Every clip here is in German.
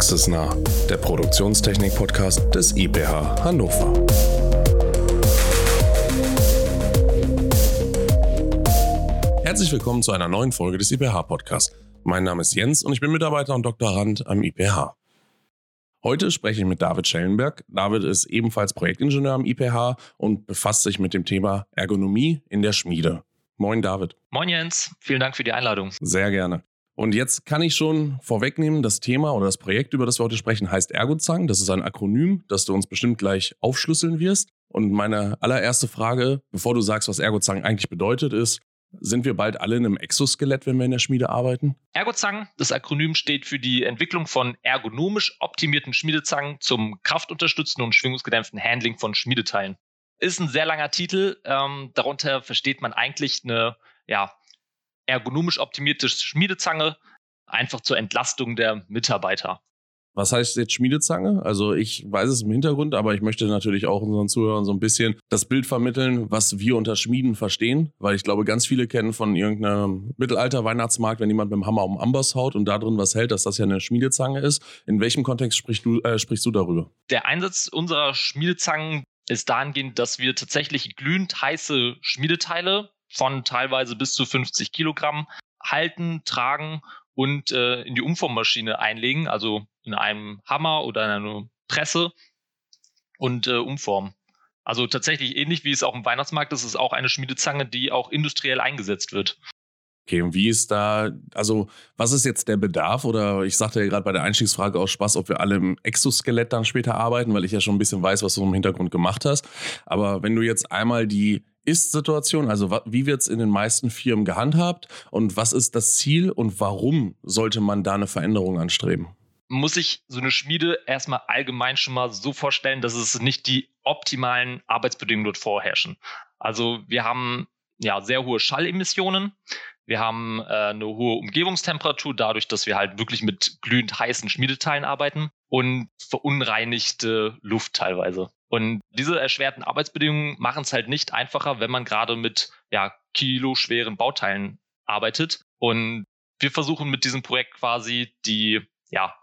Praxisnah, der Produktionstechnik-Podcast des IPH Hannover. Herzlich willkommen zu einer neuen Folge des IPH-Podcasts. Mein Name ist Jens und ich bin Mitarbeiter und Doktorand am IPH. Heute spreche ich mit David Schellenberg. David ist ebenfalls Projektingenieur am IPH und befasst sich mit dem Thema Ergonomie in der Schmiede. Moin David. Moin Jens, vielen Dank für die Einladung. Sehr gerne. Und jetzt kann ich schon vorwegnehmen, das Thema oder das Projekt, über das wir heute sprechen, heißt Ergozang. Das ist ein Akronym, das du uns bestimmt gleich aufschlüsseln wirst. Und meine allererste Frage, bevor du sagst, was Ergozang eigentlich bedeutet, ist, sind wir bald alle in einem Exoskelett, wenn wir in der Schmiede arbeiten? Ergozang, das Akronym steht für die Entwicklung von ergonomisch optimierten Schmiedezangen zum kraftunterstützenden und schwingungsgedämpften Handling von Schmiedeteilen. Ist ein sehr langer Titel. Ähm, darunter versteht man eigentlich eine ja, ergonomisch optimierte Schmiedezange, einfach zur Entlastung der Mitarbeiter. Was heißt jetzt Schmiedezange? Also ich weiß es im Hintergrund, aber ich möchte natürlich auch unseren Zuhörern so ein bisschen das Bild vermitteln, was wir unter Schmieden verstehen, weil ich glaube, ganz viele kennen von irgendeinem Mittelalter-Weihnachtsmarkt, wenn jemand mit dem Hammer um Amboss haut und da drin was hält, dass das ja eine Schmiedezange ist. In welchem Kontext sprichst du, äh, sprichst du darüber? Der Einsatz unserer Schmiedezangen ist dahingehend, dass wir tatsächlich glühend heiße Schmiedeteile von teilweise bis zu 50 Kilogramm halten, tragen und äh, in die Umformmaschine einlegen, also in einem Hammer oder in einer Presse und äh, umformen. Also tatsächlich ähnlich wie es auch im Weihnachtsmarkt ist, ist auch eine Schmiedezange, die auch industriell eingesetzt wird. Okay, und wie ist da, also was ist jetzt der Bedarf? Oder ich sagte ja gerade bei der Einstiegsfrage aus Spaß, ob wir alle im Exoskelett dann später arbeiten, weil ich ja schon ein bisschen weiß, was du im Hintergrund gemacht hast. Aber wenn du jetzt einmal die ist-Situation? Also wie wird es in den meisten Firmen gehandhabt und was ist das Ziel und warum sollte man da eine Veränderung anstreben? Muss ich so eine Schmiede erstmal allgemein schon mal so vorstellen, dass es nicht die optimalen Arbeitsbedingungen dort vorherrschen. Also wir haben ja sehr hohe Schallemissionen. Wir haben äh, eine hohe Umgebungstemperatur, dadurch, dass wir halt wirklich mit glühend heißen Schmiedeteilen arbeiten und verunreinigte Luft teilweise. Und diese erschwerten Arbeitsbedingungen machen es halt nicht einfacher, wenn man gerade mit ja, kiloschweren Bauteilen arbeitet. Und wir versuchen mit diesem Projekt quasi die ja,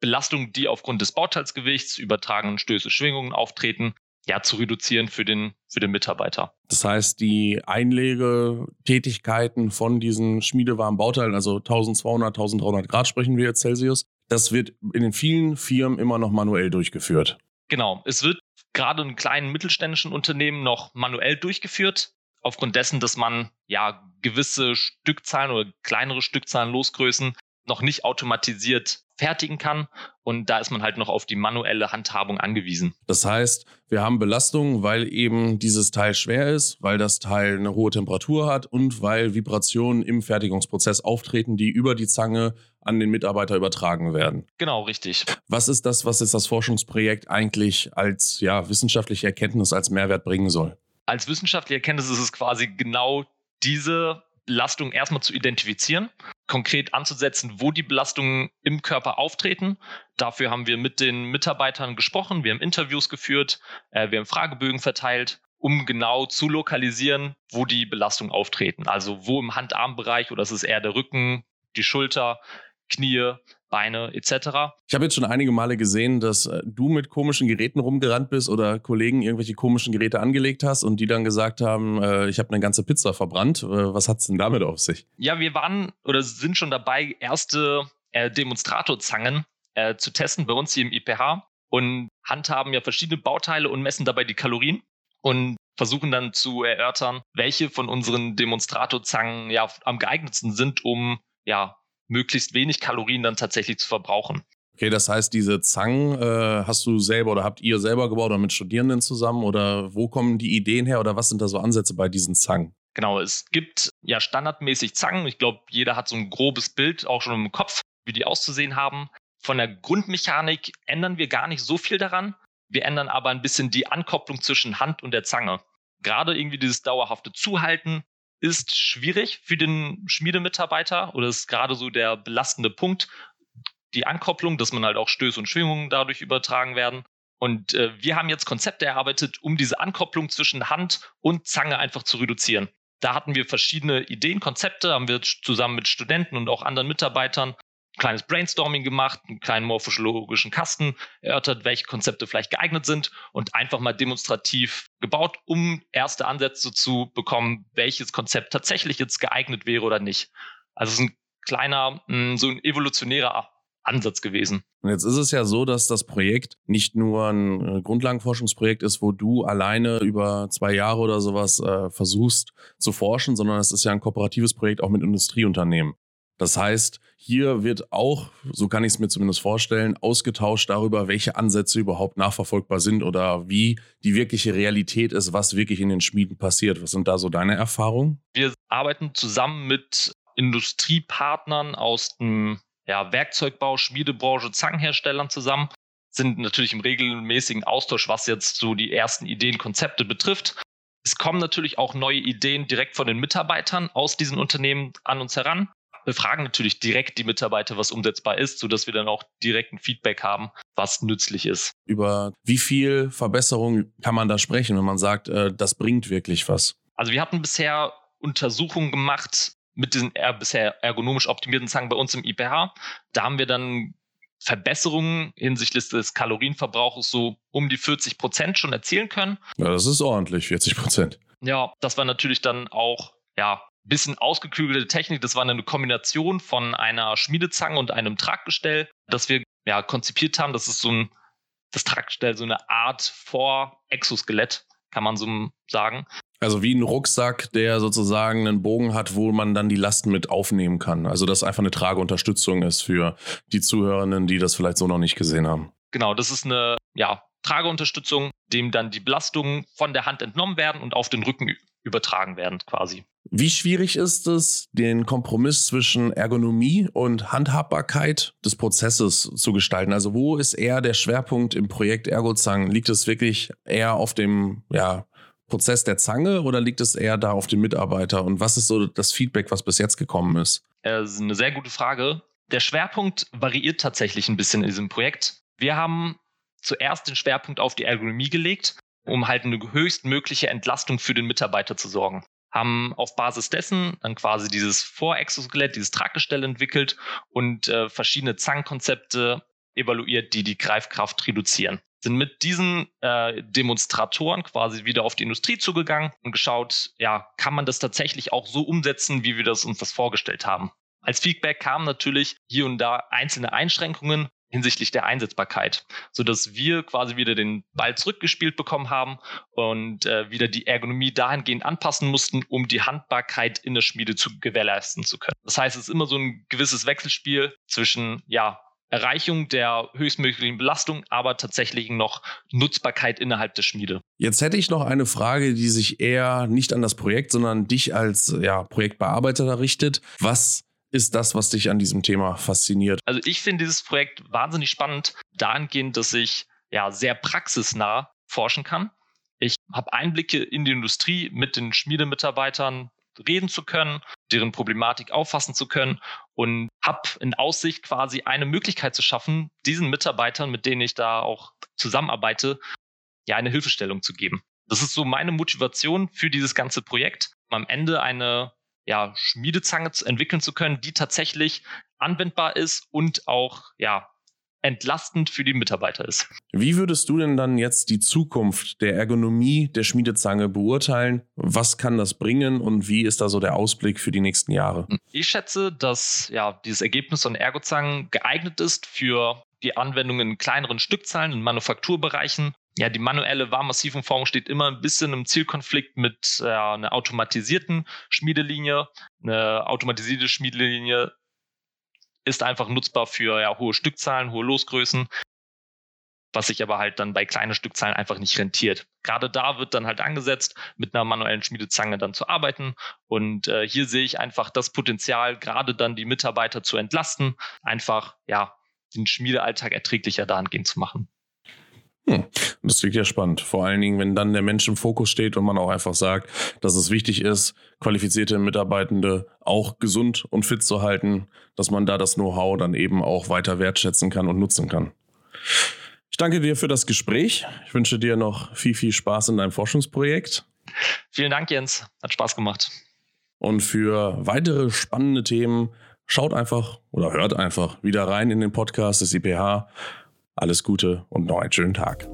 Belastung, die aufgrund des Bauteilsgewichts, übertragenen Stöße, Schwingungen auftreten, ja, zu reduzieren für den, für den Mitarbeiter. Das heißt, die Einlegetätigkeiten von diesen schmiedewarmen Bauteilen, also 1200, 1300 Grad sprechen wir jetzt Celsius, das wird in den vielen Firmen immer noch manuell durchgeführt. Genau, es wird gerade in kleinen mittelständischen Unternehmen noch manuell durchgeführt, aufgrund dessen, dass man ja gewisse Stückzahlen oder kleinere Stückzahlen Losgrößen noch nicht automatisiert fertigen kann. Und da ist man halt noch auf die manuelle Handhabung angewiesen. Das heißt, wir haben Belastungen, weil eben dieses Teil schwer ist, weil das Teil eine hohe Temperatur hat und weil Vibrationen im Fertigungsprozess auftreten, die über die Zange an den Mitarbeiter übertragen werden. Genau, richtig. Was ist das, was jetzt das Forschungsprojekt eigentlich als ja, wissenschaftliche Erkenntnis, als Mehrwert bringen soll? Als wissenschaftliche Erkenntnis ist es quasi genau diese Belastung erstmal zu identifizieren, konkret anzusetzen, wo die Belastungen im Körper auftreten. Dafür haben wir mit den Mitarbeitern gesprochen, wir haben Interviews geführt, äh, wir haben Fragebögen verteilt, um genau zu lokalisieren, wo die Belastungen auftreten. Also wo im Hand-Arm-Bereich oder ist es eher der Rücken, die Schulter, Knie, Beine etc. Ich habe jetzt schon einige Male gesehen, dass äh, du mit komischen Geräten rumgerannt bist oder Kollegen irgendwelche komischen Geräte angelegt hast und die dann gesagt haben, äh, ich habe eine ganze Pizza verbrannt. Äh, was hat es denn damit auf sich? Ja, wir waren oder sind schon dabei, erste äh, Demonstratorzangen äh, zu testen bei uns hier im IPH und handhaben ja verschiedene Bauteile und messen dabei die Kalorien und versuchen dann zu erörtern, welche von unseren Demonstratorzangen ja am geeignetsten sind, um ja möglichst wenig Kalorien dann tatsächlich zu verbrauchen. Okay, das heißt, diese Zangen äh, hast du selber oder habt ihr selber gebaut oder mit Studierenden zusammen oder wo kommen die Ideen her oder was sind da so Ansätze bei diesen Zangen? Genau, es gibt ja standardmäßig Zangen. Ich glaube, jeder hat so ein grobes Bild auch schon im Kopf, wie die auszusehen haben. Von der Grundmechanik ändern wir gar nicht so viel daran. Wir ändern aber ein bisschen die Ankopplung zwischen Hand und der Zange. Gerade irgendwie dieses dauerhafte Zuhalten ist schwierig für den Schmiedemitarbeiter oder ist gerade so der belastende Punkt, die Ankopplung, dass man halt auch Stöße und Schwingungen dadurch übertragen werden. Und äh, wir haben jetzt Konzepte erarbeitet, um diese Ankopplung zwischen Hand und Zange einfach zu reduzieren. Da hatten wir verschiedene Ideen, Konzepte, haben wir zusammen mit Studenten und auch anderen Mitarbeitern kleines Brainstorming gemacht, einen kleinen morphologischen Kasten erörtert, welche Konzepte vielleicht geeignet sind und einfach mal demonstrativ gebaut, um erste Ansätze zu bekommen, welches Konzept tatsächlich jetzt geeignet wäre oder nicht. Also es ist ein kleiner, mm, so ein evolutionärer Ansatz gewesen. Und jetzt ist es ja so, dass das Projekt nicht nur ein äh, Grundlagenforschungsprojekt ist, wo du alleine über zwei Jahre oder sowas äh, versuchst zu forschen, sondern es ist ja ein kooperatives Projekt auch mit Industrieunternehmen. Das heißt, hier wird auch, so kann ich es mir zumindest vorstellen, ausgetauscht darüber, welche Ansätze überhaupt nachverfolgbar sind oder wie die wirkliche Realität ist, was wirklich in den Schmieden passiert. Was sind da so deine Erfahrungen? Wir arbeiten zusammen mit Industriepartnern aus dem ja, Werkzeugbau, Schmiedebranche, Zangenherstellern zusammen, sind natürlich im regelmäßigen Austausch, was jetzt so die ersten Ideen, Konzepte betrifft. Es kommen natürlich auch neue Ideen direkt von den Mitarbeitern aus diesen Unternehmen an uns heran. Wir fragen natürlich direkt die Mitarbeiter, was umsetzbar ist, sodass wir dann auch direkt ein Feedback haben, was nützlich ist. Über wie viel Verbesserung kann man da sprechen, wenn man sagt, äh, das bringt wirklich was? Also wir hatten bisher Untersuchungen gemacht, mit diesen bisher ergonomisch optimierten Zangen bei uns im IPH. Da haben wir dann Verbesserungen hinsichtlich des Kalorienverbrauchs so um die 40 Prozent schon erzielen können. Ja, das ist ordentlich, 40 Prozent. Ja, das war natürlich dann auch, ja, bisschen ausgeklügelte Technik. Das war eine Kombination von einer Schmiedezange und einem Traggestell, das wir ja konzipiert haben. Das ist so ein, das Traggestell, so eine Art Vor-Exoskelett, kann man so sagen. Also wie ein Rucksack, der sozusagen einen Bogen hat, wo man dann die Lasten mit aufnehmen kann. Also das einfach eine Trageunterstützung ist für die Zuhörenden, die das vielleicht so noch nicht gesehen haben. Genau, das ist eine ja, Trageunterstützung, dem dann die Belastungen von der Hand entnommen werden und auf den Rücken übertragen werden quasi. Wie schwierig ist es, den Kompromiss zwischen Ergonomie und Handhabbarkeit des Prozesses zu gestalten? Also wo ist eher der Schwerpunkt im Projekt Ergozang? Liegt es wirklich eher auf dem ja, Prozess der Zange oder liegt es eher da auf den Mitarbeiter? Und was ist so das Feedback, was bis jetzt gekommen ist? Das ist eine sehr gute Frage. Der Schwerpunkt variiert tatsächlich ein bisschen in diesem Projekt. Wir haben zuerst den Schwerpunkt auf die Ergonomie gelegt, um halt eine höchstmögliche Entlastung für den Mitarbeiter zu sorgen. Haben auf Basis dessen dann quasi dieses Vorexoskelett, dieses Traggestell entwickelt und äh, verschiedene Zangenkonzepte evaluiert, die die Greifkraft reduzieren sind mit diesen äh, Demonstratoren quasi wieder auf die Industrie zugegangen und geschaut, ja, kann man das tatsächlich auch so umsetzen, wie wir das uns das vorgestellt haben. Als Feedback kamen natürlich hier und da einzelne Einschränkungen hinsichtlich der Einsetzbarkeit, so dass wir quasi wieder den Ball zurückgespielt bekommen haben und äh, wieder die Ergonomie dahingehend anpassen mussten, um die Handbarkeit in der Schmiede zu gewährleisten zu können. Das heißt, es ist immer so ein gewisses Wechselspiel zwischen ja Erreichung der höchstmöglichen Belastung, aber tatsächlich noch Nutzbarkeit innerhalb der Schmiede. Jetzt hätte ich noch eine Frage, die sich eher nicht an das Projekt, sondern dich als ja, Projektbearbeiter richtet. Was ist das, was dich an diesem Thema fasziniert? Also ich finde dieses Projekt wahnsinnig spannend, dahingehend, dass ich ja sehr praxisnah forschen kann. Ich habe Einblicke in die Industrie mit den Schmiedemitarbeitern reden zu können, deren Problematik auffassen zu können und habe in Aussicht quasi eine Möglichkeit zu schaffen, diesen Mitarbeitern, mit denen ich da auch zusammenarbeite, ja eine Hilfestellung zu geben. Das ist so meine Motivation für dieses ganze Projekt, am Ende eine ja, Schmiedezange entwickeln zu können, die tatsächlich anwendbar ist und auch ja entlastend für die Mitarbeiter ist. Wie würdest du denn dann jetzt die Zukunft der Ergonomie der Schmiedezange beurteilen? Was kann das bringen und wie ist da so der Ausblick für die nächsten Jahre? Ich schätze, dass ja dieses Ergebnis von Ergozangen geeignet ist für die Anwendung in kleineren Stückzahlen, in Manufakturbereichen. Ja, die manuelle Warmmassivenformung steht immer ein bisschen im Zielkonflikt mit äh, einer automatisierten Schmiedelinie. Eine automatisierte Schmiedelinie ist einfach nutzbar für ja, hohe Stückzahlen, hohe Losgrößen, was sich aber halt dann bei kleinen Stückzahlen einfach nicht rentiert. Gerade da wird dann halt angesetzt, mit einer manuellen Schmiedezange dann zu arbeiten. Und äh, hier sehe ich einfach das Potenzial, gerade dann die Mitarbeiter zu entlasten, einfach ja den Schmiedealltag erträglicher dahingehend zu machen. Das klingt ja spannend. Vor allen Dingen, wenn dann der Mensch im Fokus steht und man auch einfach sagt, dass es wichtig ist, qualifizierte Mitarbeitende auch gesund und fit zu halten, dass man da das Know-how dann eben auch weiter wertschätzen kann und nutzen kann. Ich danke dir für das Gespräch. Ich wünsche dir noch viel, viel Spaß in deinem Forschungsprojekt. Vielen Dank, Jens. Hat Spaß gemacht. Und für weitere spannende Themen schaut einfach oder hört einfach wieder rein in den Podcast des IPH. Alles Gute und noch einen schönen Tag.